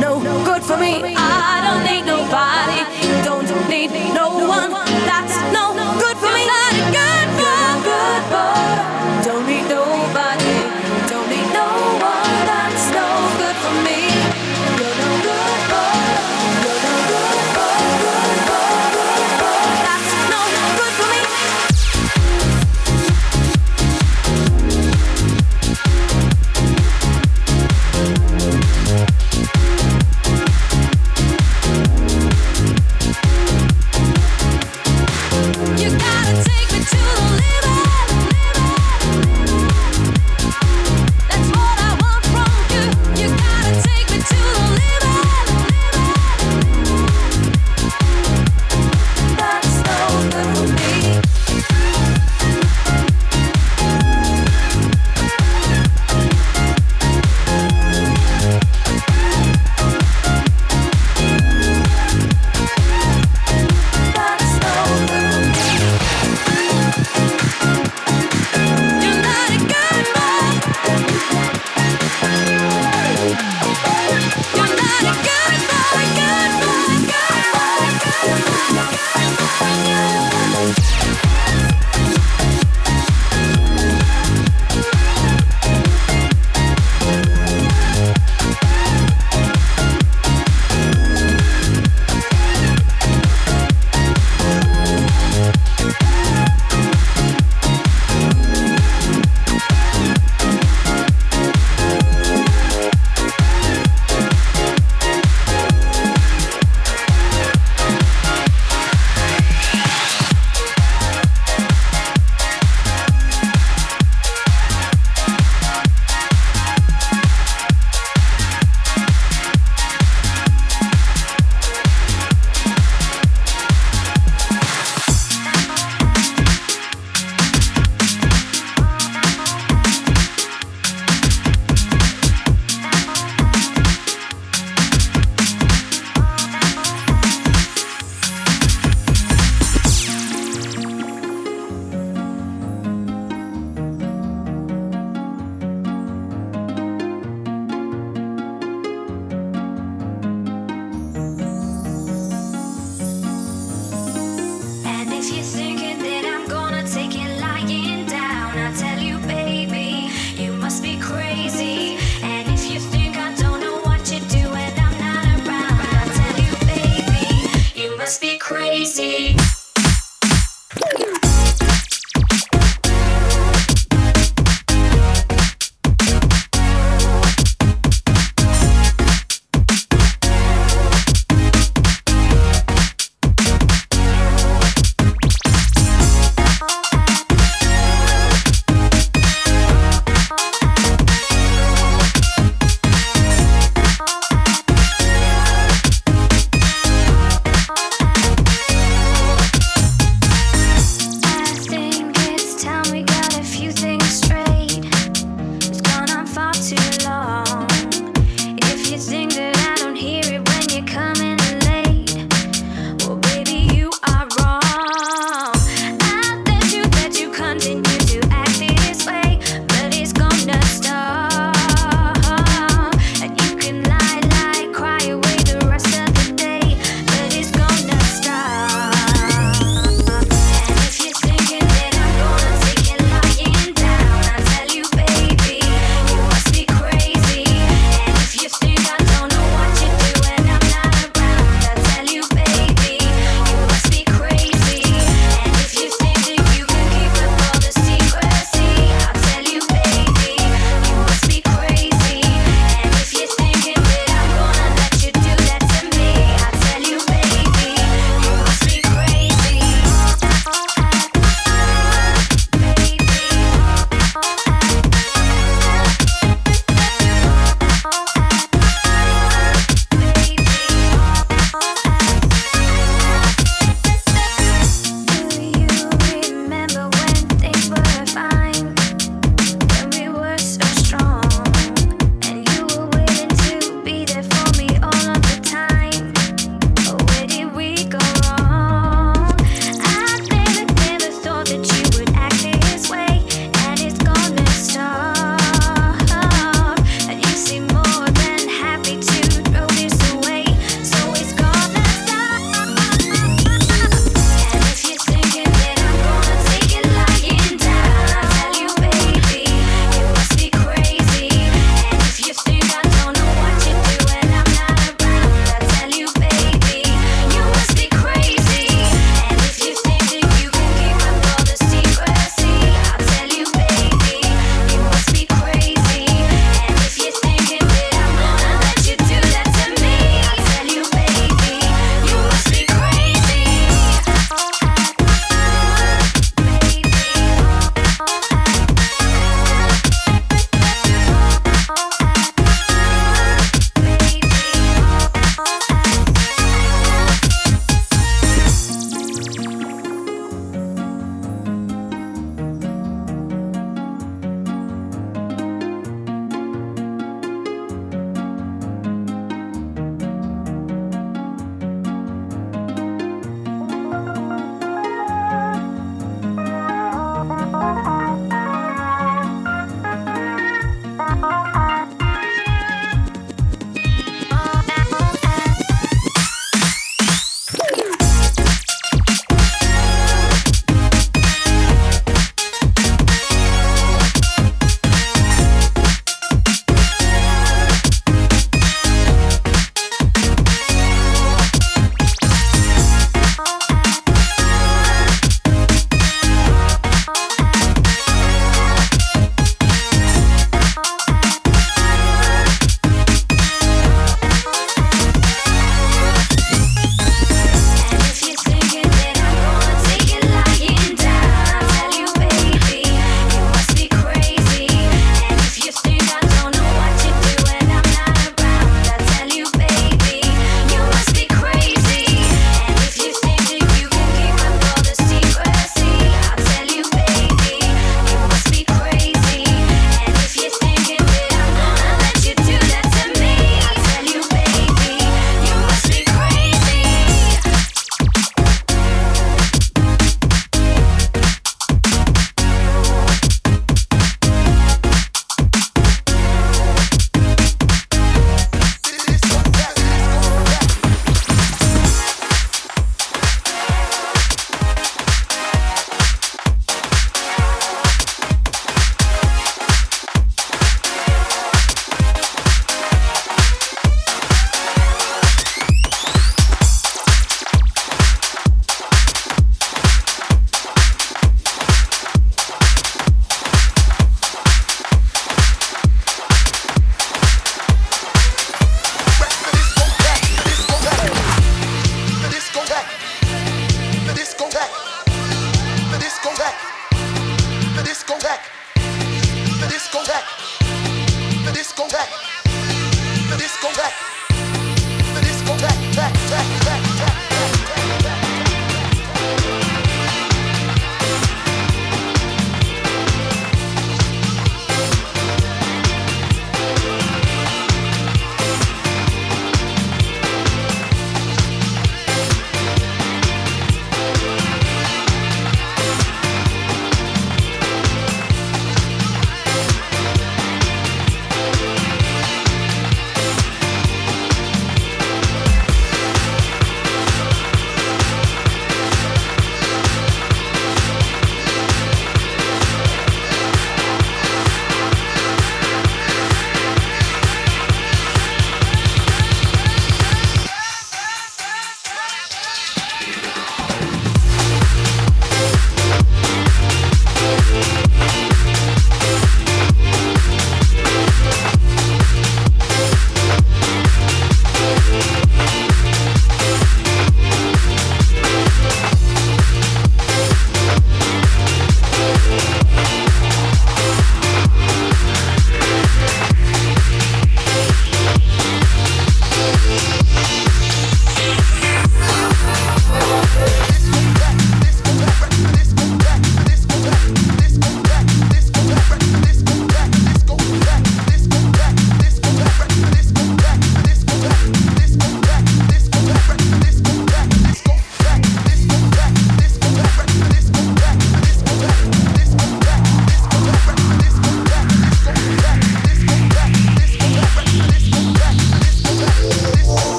no good for me.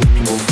boom, boom.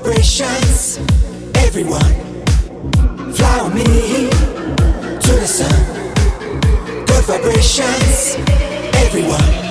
Vibrations. Everyone, fly with me to the sun. Good vibrations. Everyone.